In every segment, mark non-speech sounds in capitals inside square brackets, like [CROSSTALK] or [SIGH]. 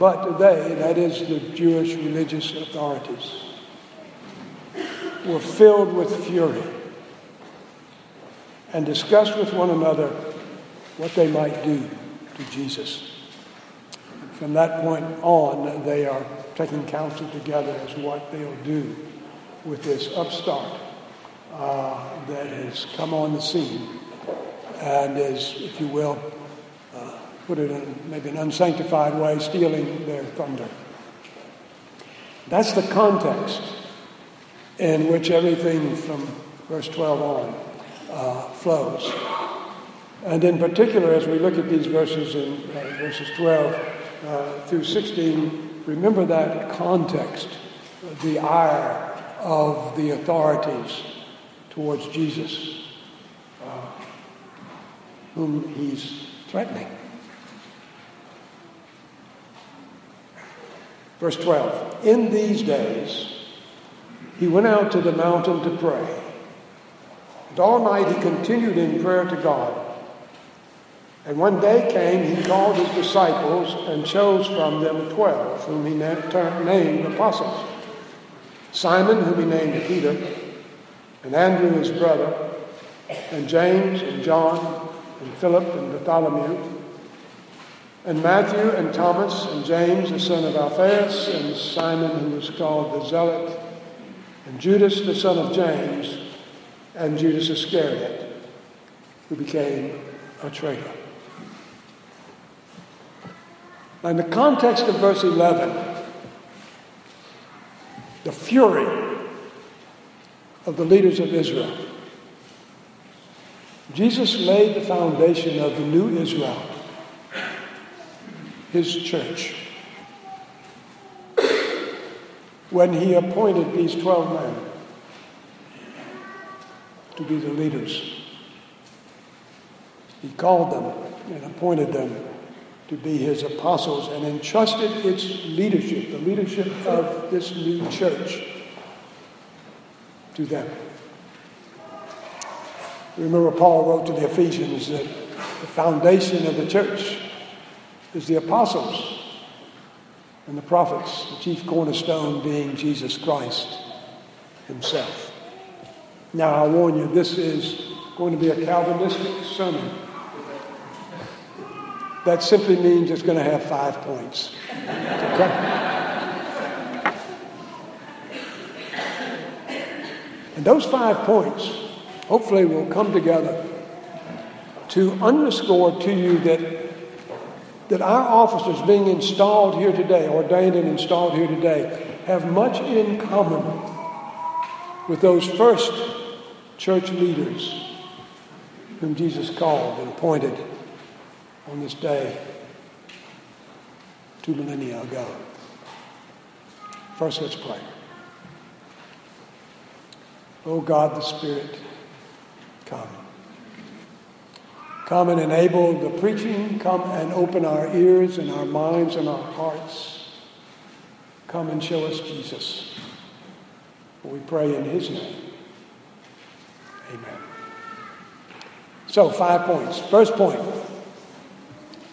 But they, that is the Jewish religious authorities, were filled with fury and discussed with one another what they might do to Jesus. From that point on, they are taking counsel together as what they'll do with this upstart uh, that has come on the scene and is, if you will, put it in maybe an unsanctified way, stealing their thunder. That's the context in which everything from verse 12 on uh, flows. And in particular, as we look at these verses in uh, verses 12 uh, through 16, remember that context, the ire of the authorities towards Jesus, uh, whom he's threatening. Verse 12 In these days, he went out to the mountain to pray. And all night he continued in prayer to God. And when day came, he called his disciples and chose from them twelve, whom he named apostles Simon, whom he named Peter, and Andrew his brother, and James and John, and Philip and Bartholomew, and Matthew and Thomas, and James the son of Alphaeus, and Simon, who was called the Zealot, and Judas the son of James, and Judas Iscariot, who became a traitor. In the context of verse 11, the fury of the leaders of Israel. Jesus laid the foundation of the new Israel, his church, when he appointed these 12 men to be the leaders. He called them and appointed them to be his apostles and entrusted its leadership, the leadership of this new church, to them. Remember, Paul wrote to the Ephesians that the foundation of the church is the apostles and the prophets, the chief cornerstone being Jesus Christ himself. Now, I warn you, this is going to be a Calvinistic sermon. That simply means it's going to have five points. And those five points hopefully will come together to underscore to you that, that our officers being installed here today, ordained and installed here today, have much in common with those first church leaders whom Jesus called and appointed on this day two millennia ago. First, let's pray. Oh God, the Spirit, come. Come and enable the preaching. Come and open our ears and our minds and our hearts. Come and show us Jesus. We pray in his name. Amen. So, five points. First point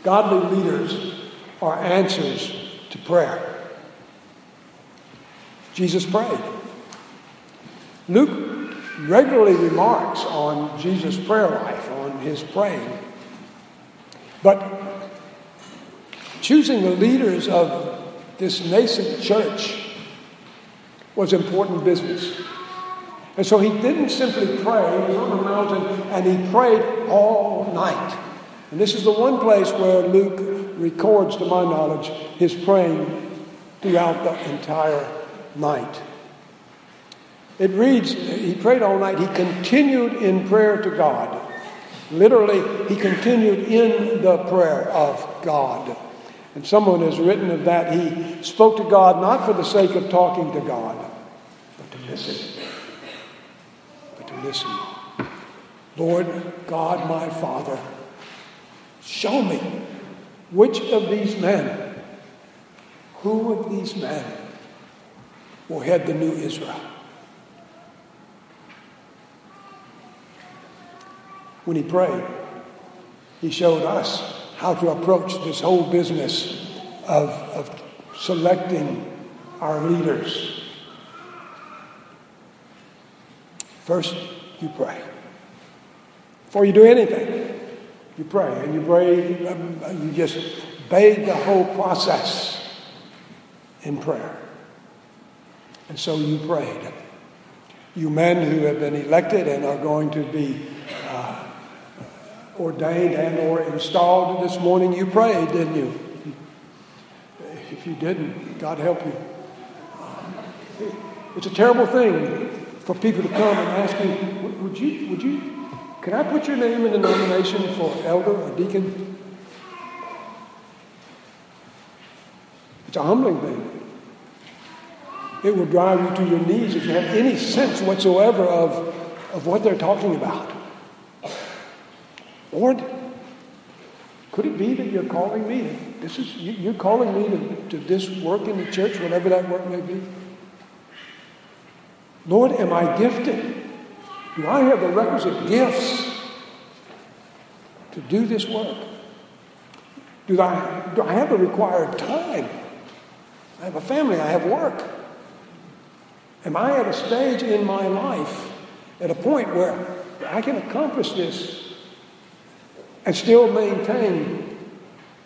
Godly leaders are answers to prayer. Jesus prayed. Luke regularly remarks on Jesus' prayer life, his praying. But choosing the leaders of this nascent church was important business. And so he didn't simply pray, he was on the mountain and he prayed all night. And this is the one place where Luke records, to my knowledge, his praying throughout the entire night. It reads, he prayed all night. He continued in prayer to God. Literally, he continued in the prayer of God. And someone has written of that. He spoke to God not for the sake of talking to God, but to listen. But to listen. Lord God, my Father, Show me which of these men, who of these men will head the new Israel. When he prayed, he showed us how to approach this whole business of, of selecting our leaders. First, you pray. Before you do anything, you pray. And you pray, um, you just bathe the whole process in prayer. And so you prayed. You men who have been elected and are going to be ordained and or installed this morning, you prayed, didn't you? If you didn't, God help you. It's a terrible thing for people to come and ask you, would you, would you, can I put your name in the nomination for elder or deacon? It's a humbling thing. It will drive you to your knees if you have any sense whatsoever of, of what they're talking about. Lord, could it be that you're calling me? This is you're calling me to, to this work in the church, whatever that work may be. Lord, am I gifted? Do I have the requisite gifts to do this work? Do I, do I have the required time? I have a family, I have work. Am I at a stage in my life, at a point where I can accomplish this and still maintain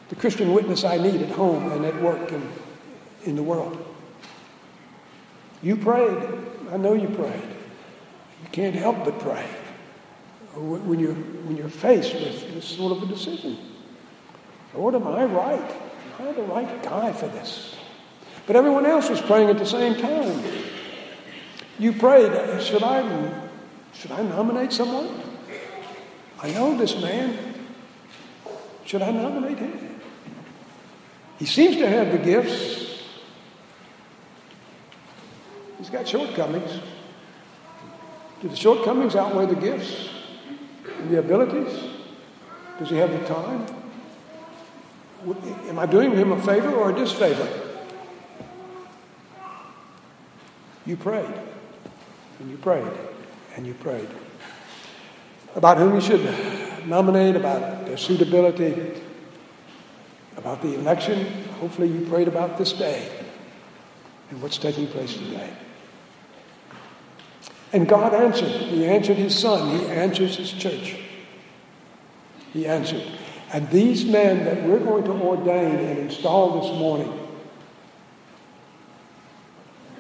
the Christian witness I need at home and at work and in the world. You prayed. I know you prayed. You can't help but pray when you're, when you're faced with this sort of a decision. Lord, am I right? Am I the right guy for this? But everyone else was praying at the same time. You prayed, should I, should I nominate someone? I know this man. Should I nominate him? He seems to have the gifts. He's got shortcomings. Do the shortcomings outweigh the gifts and the abilities? Does he have the time? Am I doing him a favor or a disfavor? You prayed, and you prayed, and you prayed about whom you should nominate, about their suitability, about the election. Hopefully, you prayed about this day and what's taking place today. And God answered. He answered His Son, He answers His church. He answered. And these men that we're going to ordain and install this morning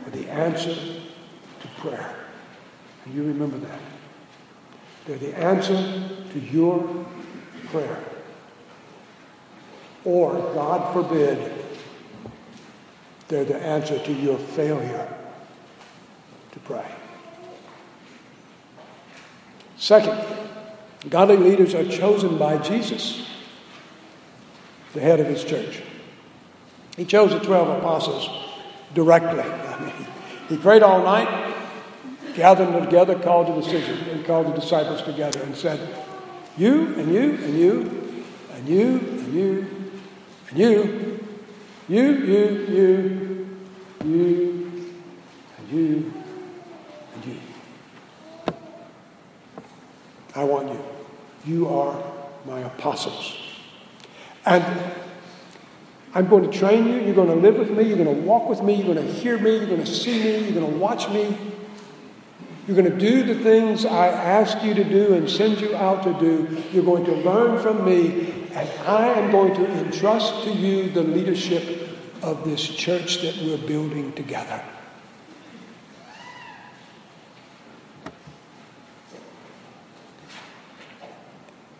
are the answer to prayer. And you remember that. They're the answer to your prayer. Or, God forbid, they're the answer to your failure to pray. Second, godly leaders are chosen by Jesus, the head of his church. He chose the 12 apostles directly. [LAUGHS] I mean, he prayed all night, gathered them together, called the decision, and called the disciples together and said, You and you and you and you and you and you, you, you, you, you, and you, and you. I want you. You are my apostles. And I'm going to train you. You're going to live with me. You're going to walk with me. You're going to hear me. You're going to see me. You're going to watch me. You're going to do the things I ask you to do and send you out to do. You're going to learn from me, and I am going to entrust to you the leadership of this church that we're building together.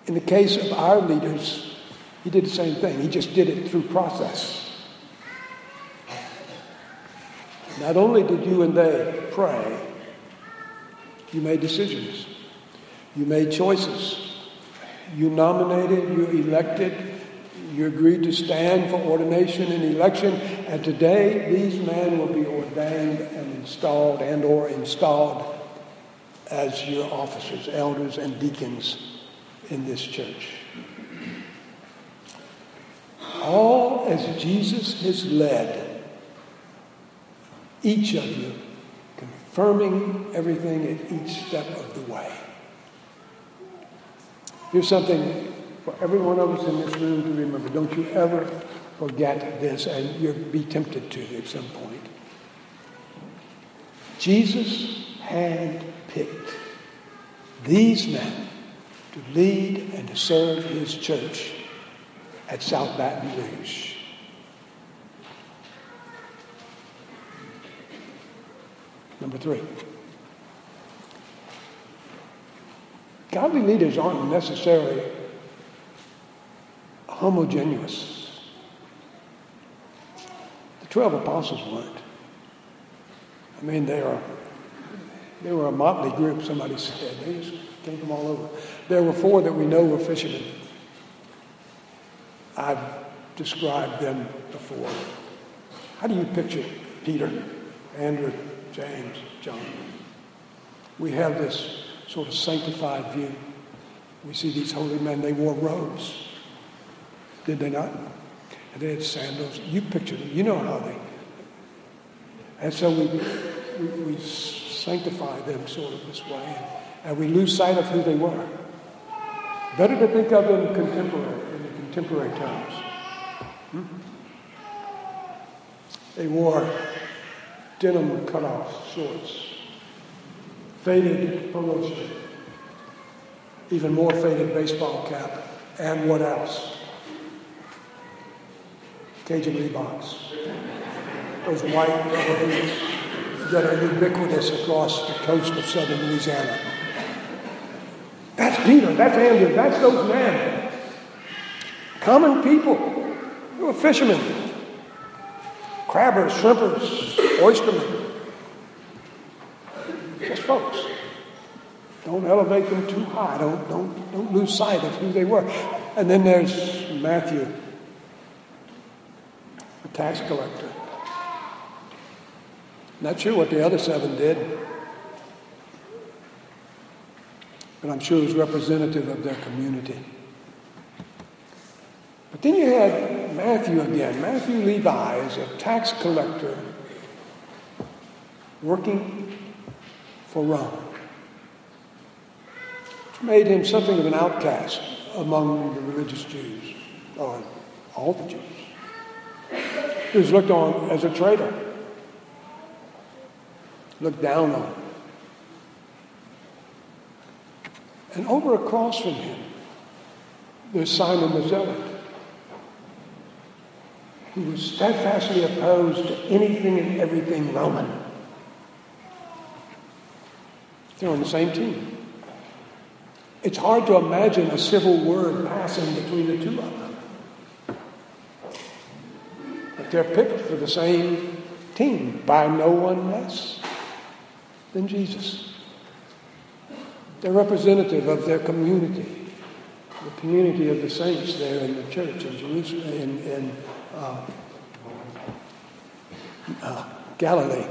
In the case of our leaders, he did the same thing. He just did it through process. Not only did you and they pray, you made decisions. You made choices. You nominated, you elected, you agreed to stand for ordination and election, and today these men will be ordained and installed and or installed as your officers, elders, and deacons in this church. All as Jesus has led each of you confirming everything at each step of the way. Here's something for every one of us in this room to remember. Don't you ever forget this, and you'll be tempted to at some point. Jesus had picked these men to lead and to serve his church at South Baton Rouge. Number three. Godly leaders aren't necessarily homogeneous. The 12 apostles weren't. I mean, they are they were a motley group, somebody said. They just came from all over. There were four that we know were fishermen. I've described them before. How do you picture Peter, Andrew, James, John? We have this sort of sanctified view. We see these holy men, they wore robes. Did they not? And they had sandals. You picture them. You know how they. And so we, we, we sanctify them sort of this way, and we lose sight of who they were. Better to think of them contemporary, in the contemporary terms. Hmm? They wore denim cut-off shorts, faded polo shirt, even more faded baseball cap, and what else? Cajun Reeboks. Those white rubber boots that are ubiquitous across the coast of southern Louisiana. That's Peter, that's Andrew, that's those men. Common people who are fishermen, crabbers, shrimpers, oystermen. Just folks. Don't elevate them too high. Don't, don't, don't lose sight of who they were. And then there's Matthew, a tax collector. Not sure what the other seven did, but I'm sure it was representative of their community. Then you had Matthew again. Matthew Levi is a tax collector working for Rome, which made him something of an outcast among the religious Jews, or all the Jews. He was looked on as a traitor looked down on. And over across from him, there's Simon the Zealot, who was steadfastly opposed to anything and everything Roman. They're on the same team. It's hard to imagine a civil word passing between the two of them. But they're picked for the same team by no one less than Jesus. They're representative of their community, the community of the saints there in the church in Jerusalem, in, in uh, uh, Galilee.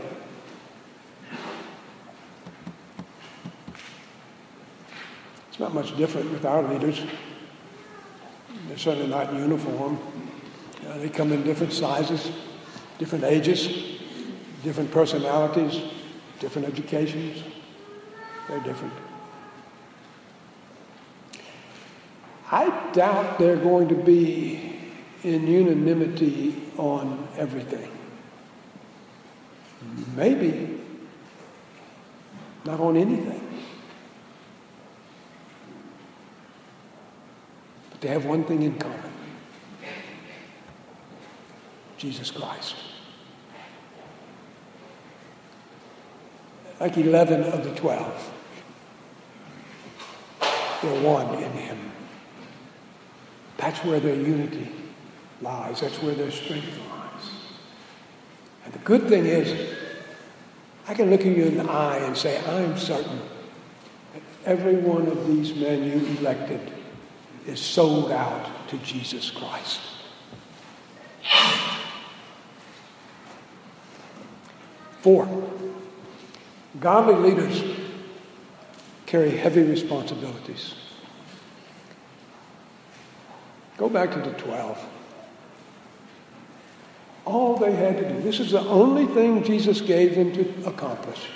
It's not much different with our leaders. They're certainly not uniform. Uh, they come in different sizes, different ages, different personalities, different educations. They're different. I doubt they're going to be in unanimity on everything. Maybe not on anything. But they have one thing in common Jesus Christ. like 11 of the 12. They're one in Him. That's where their unity lies, that's where their strength lies. And the good thing is, I can look at you in the eye and say, I'm certain that every one of these men you elected is sold out to Jesus Christ. Four. Godly leaders carry heavy responsibilities. Go back to the 12. All they had to do, this is the only thing Jesus gave them to accomplish.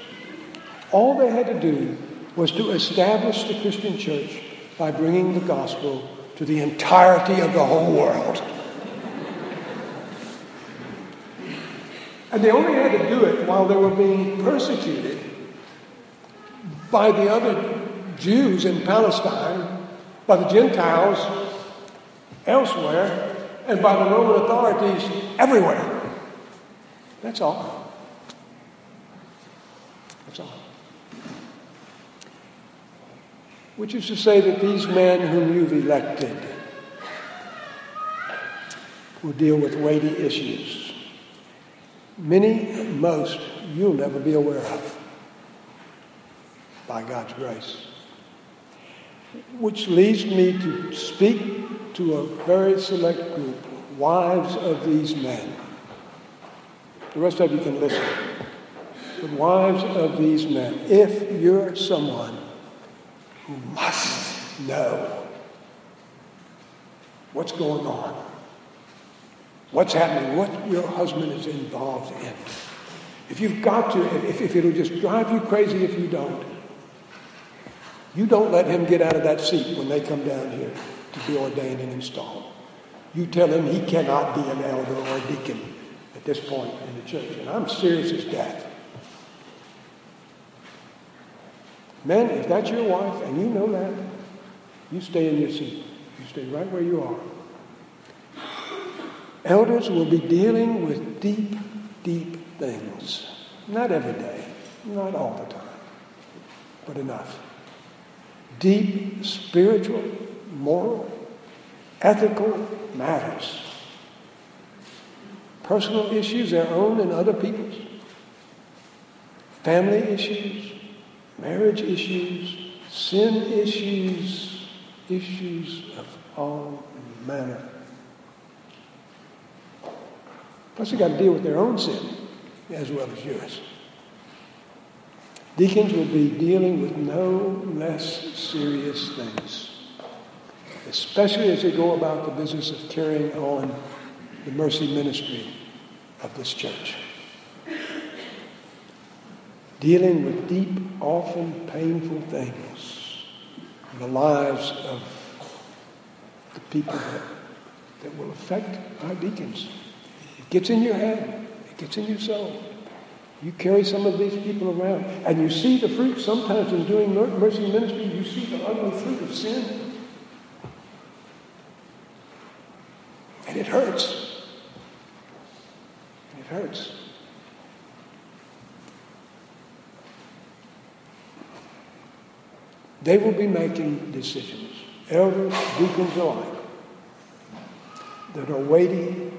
All they had to do was to establish the Christian church by bringing the gospel to the entirety of the whole world. And they only had to do it while they were being persecuted by the other Jews in Palestine, by the Gentiles elsewhere, and by the Roman authorities everywhere. That's all. That's all. Which is to say that these men whom you've elected will deal with weighty issues. Many, most, you'll never be aware of by God's grace. Which leads me to speak to a very select group, wives of these men. The rest of you can listen. But wives of these men, if you're someone who must know what's going on, what's happening, what your husband is involved in. If you've got to, if, if it'll just drive you crazy if you don't, you don't let him get out of that seat when they come down here to be ordained and installed. You tell him he cannot be an elder or a deacon at this point in the church. And I'm serious as death. Men, if that's your wife and you know that, you stay in your seat. You stay right where you are. Elders will be dealing with deep, deep things. Not every day, not all the time, but enough. Deep spiritual, moral, ethical matters. Personal issues, their own and other people's. Family issues, marriage issues, sin issues, issues of all manner. Plus, they got to deal with their own sin as well as yours. Deacons will be dealing with no less serious things, especially as they go about the business of carrying on the mercy ministry of this church. Dealing with deep, often painful things in the lives of the people that, that will affect our deacons. It gets in your head. It gets in your soul. You carry some of these people around, and you see the fruit. Sometimes in doing mercy ministry, you see the ugly fruit of sin. And it hurts. It hurts. They will be making decisions, elders, deacons alike, that are weighty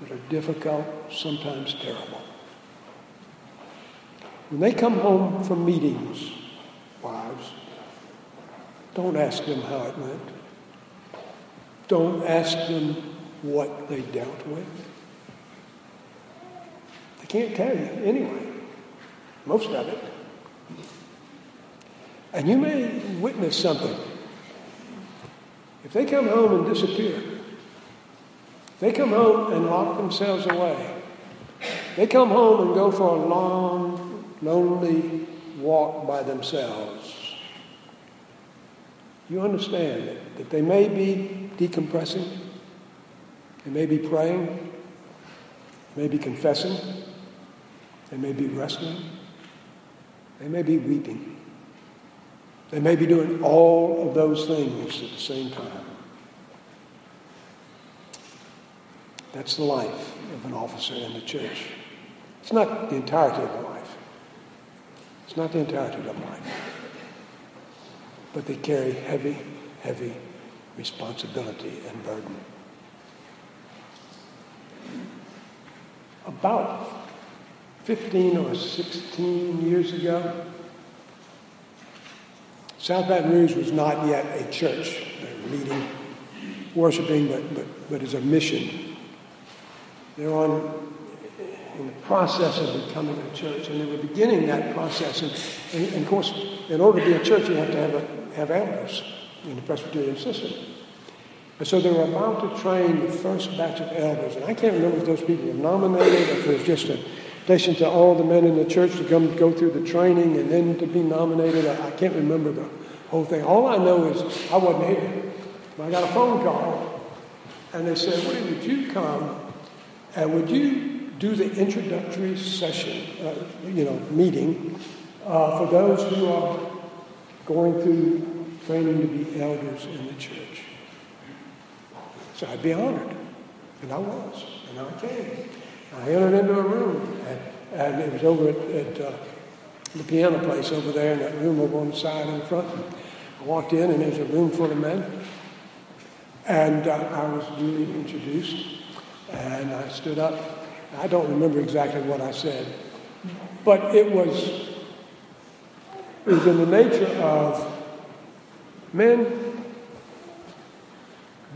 that are difficult, sometimes terrible. When they come home from meetings, wives, don't ask them how it went. Don't ask them what they dealt with. They can't tell you anyway, most of it. And you may witness something. If they come home and disappear, they come home and lock themselves away. They come home and go for a long, lonely walk by themselves. You understand that they may be decompressing, they may be praying, they may be confessing, they may be wrestling, they may be weeping. They may be doing all of those things at the same time. That's the life of an officer in the church. It's not the entirety of the life. It's not the entirety of life. But they carry heavy, heavy responsibility and burden. About 15 or 16 years ago, South Baton Rouge was not yet a church, meeting, worshiping, but, but, but as a mission they're on in the process of becoming a church, and they were beginning that process. And, and, and of course, in order to be a church, you have to have, a, have elders in the Presbyterian system. And so they were about to train the first batch of elders. And I can't remember if those people were nominated or if it was just a station to all the men in the church to come go through the training and then to be nominated. I, I can't remember the whole thing. All I know is I wasn't here. I got a phone call, and they said, would you come and would you do the introductory session, uh, you know, meeting uh, for those who are going through training to be elders in the church. So I'd be honored. And I was. And I came. I entered into a room, and, and it was over at, at uh, the piano place over there in that room over on the side in front. I walked in, and there's a room full of men. And uh, I was duly introduced, and I stood up. I don't remember exactly what I said, but it was, it was in the nature of men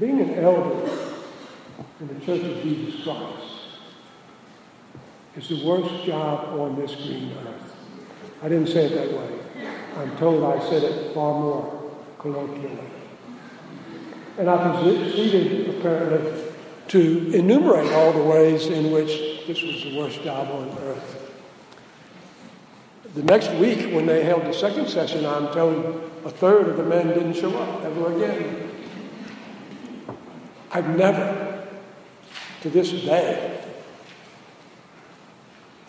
being an elder in the Church of Jesus Christ is the worst job on this green earth. I didn't say it that way. I'm told I said it far more colloquially. And I proceeded, apparently, to enumerate all the ways in which this was the worst job on earth. The next week, when they held the second session, I'm told a third of the men didn't show up ever again. I've never, to this day,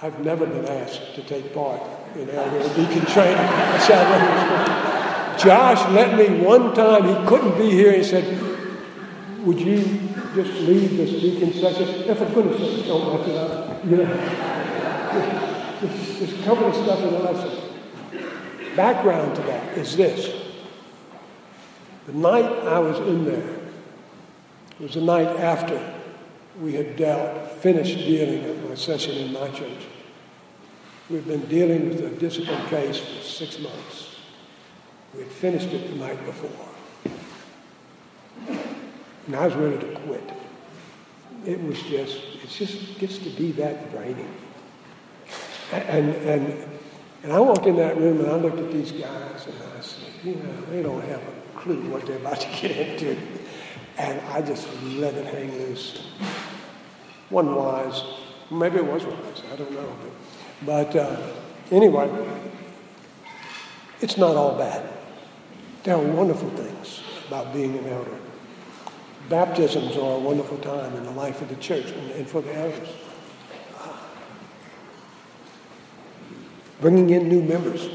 I've never been asked to take part in elder deacon training. Josh let me one time, he couldn't be here, he said, Would you just leave this deacon session? If for goodness sake, don't oh, mess it up. You know, just, just cover the stuff in the lesson. Background to that is this. The night I was in there was the night after we had dealt, finished dealing at my session in my church. We've been dealing with a discipline case for six months. We had finished it the night before. And I was ready to quit. It was just, it just gets to be that draining. And, and, and I walked in that room and I looked at these guys and I said, you know, they don't have a clue what they're about to get into. And I just let it hang loose. One wise. Maybe it was wise. I don't know. But uh, anyway, it's not all bad. There are wonderful things about being an elder. Baptisms are a wonderful time in the life of the church and, and for the elders. Bringing in new members,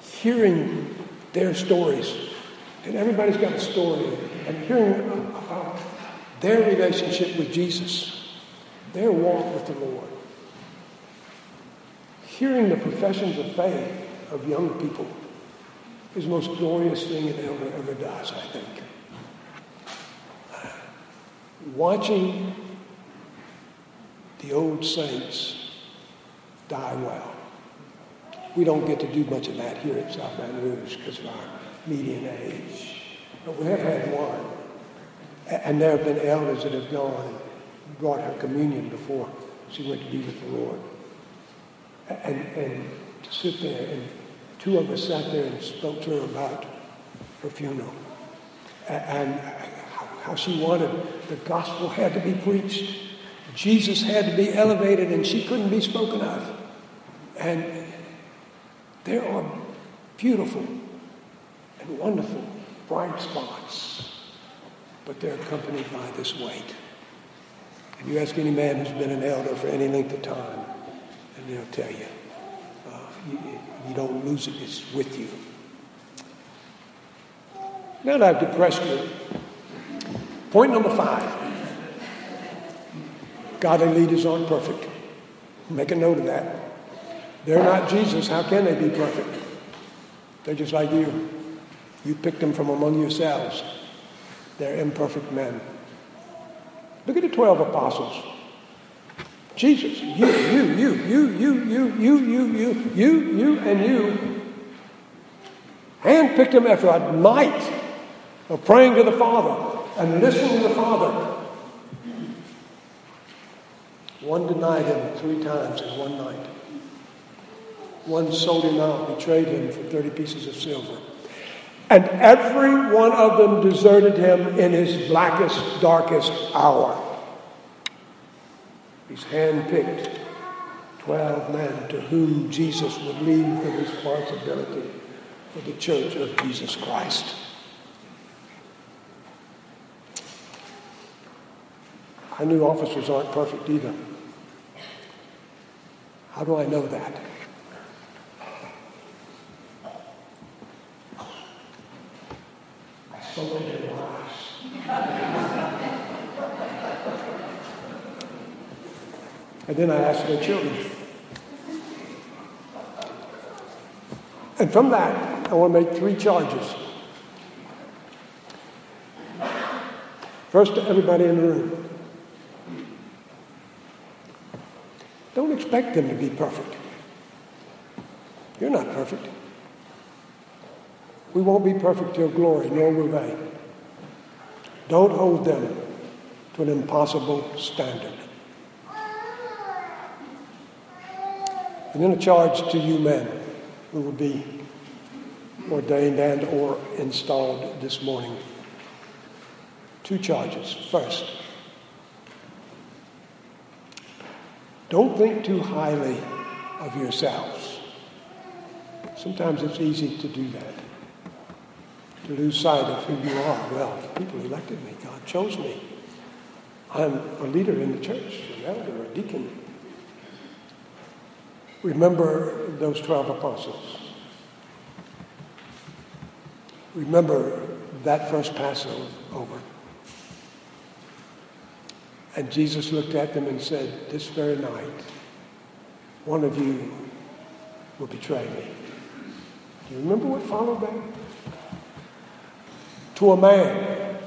hearing their stories, and everybody's got a story, and hearing about their relationship with Jesus, their walk with the Lord hearing the professions of faith of young people is the most glorious thing it ever, ever does, I think. Watching the old saints die well. We don't get to do much of that here at South Baton Rouge because of our median age. But we have had one. And there have been elders that have gone and brought her communion before she went to be with the Lord and, and to sit there, and two of us sat there and spoke to her about her funeral and how she wanted the gospel had to be preached. Jesus had to be elevated and she couldn't be spoken of. And there are beautiful and wonderful bright spots, but they're accompanied by this weight. And you ask any man who's been an elder for any length of time, and they'll tell you, uh, you, you don't lose it, it's with you. Now that I've depressed you, point number five godly leaders aren't perfect. Make a note of that. They're not Jesus. How can they be perfect? They're just like you. You picked them from among yourselves. They're imperfect men. Look at the 12 apostles. Jesus, you, you, you, you, you, you, you, you, you, you, you, and you handpicked him after a night of praying to the Father and listening to the Father. One denied him three times in one night. One sold him out, betrayed him for 30 pieces of silver. And every one of them deserted him in his blackest, darkest hour. He's handpicked 12 men to whom Jesus would leave the responsibility for the church of Jesus Christ. I knew officers aren't perfect either. How do I know that? [LAUGHS] And then I asked their children. And from that, I want to make three charges. First, to everybody in the room. Don't expect them to be perfect. You're not perfect. We won't be perfect to your glory, nor will they. Don't hold them to an impossible standard. And then a charge to you men who will be ordained and or installed this morning. Two charges. First, don't think too highly of yourselves. Sometimes it's easy to do that, to lose sight of who you are. Well, people elected me, God chose me. I'm a leader in the church, an elder, a deacon. Remember those 12 apostles. Remember that first Passover. And Jesus looked at them and said, This very night, one of you will betray me. Do you remember what followed that? To a man.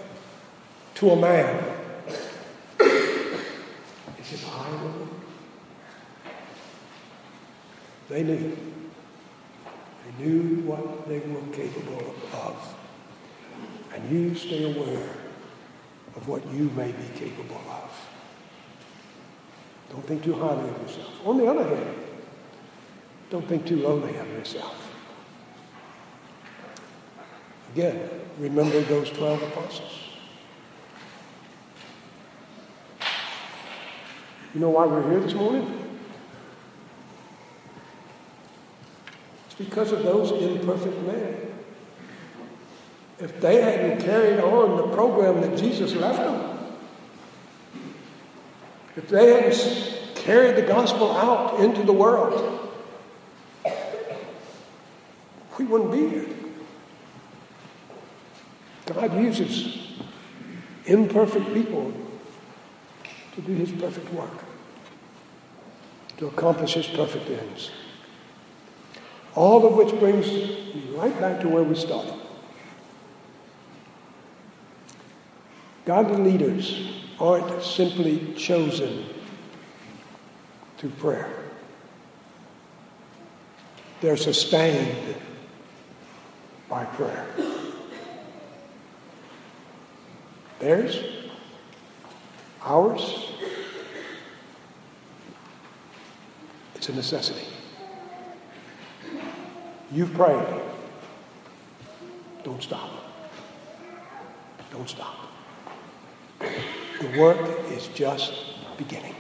To a man. He said, I will. They knew. They knew what they were capable of. And you stay aware of what you may be capable of. Don't think too highly of yourself. On the other hand, don't think too lowly of yourself. Again, remember those 12 apostles. You know why we're here this morning? It's because of those imperfect men. If they hadn't carried on the program that Jesus left them, if they hadn't carried the gospel out into the world, we wouldn't be here. God uses imperfect people to do his perfect work, to accomplish his perfect ends. All of which brings me right back to where we started. Godly leaders aren't simply chosen through prayer. They're sustained by prayer. Theirs, ours, it's a necessity. You've prayed. Don't stop. Don't stop. The work is just beginning.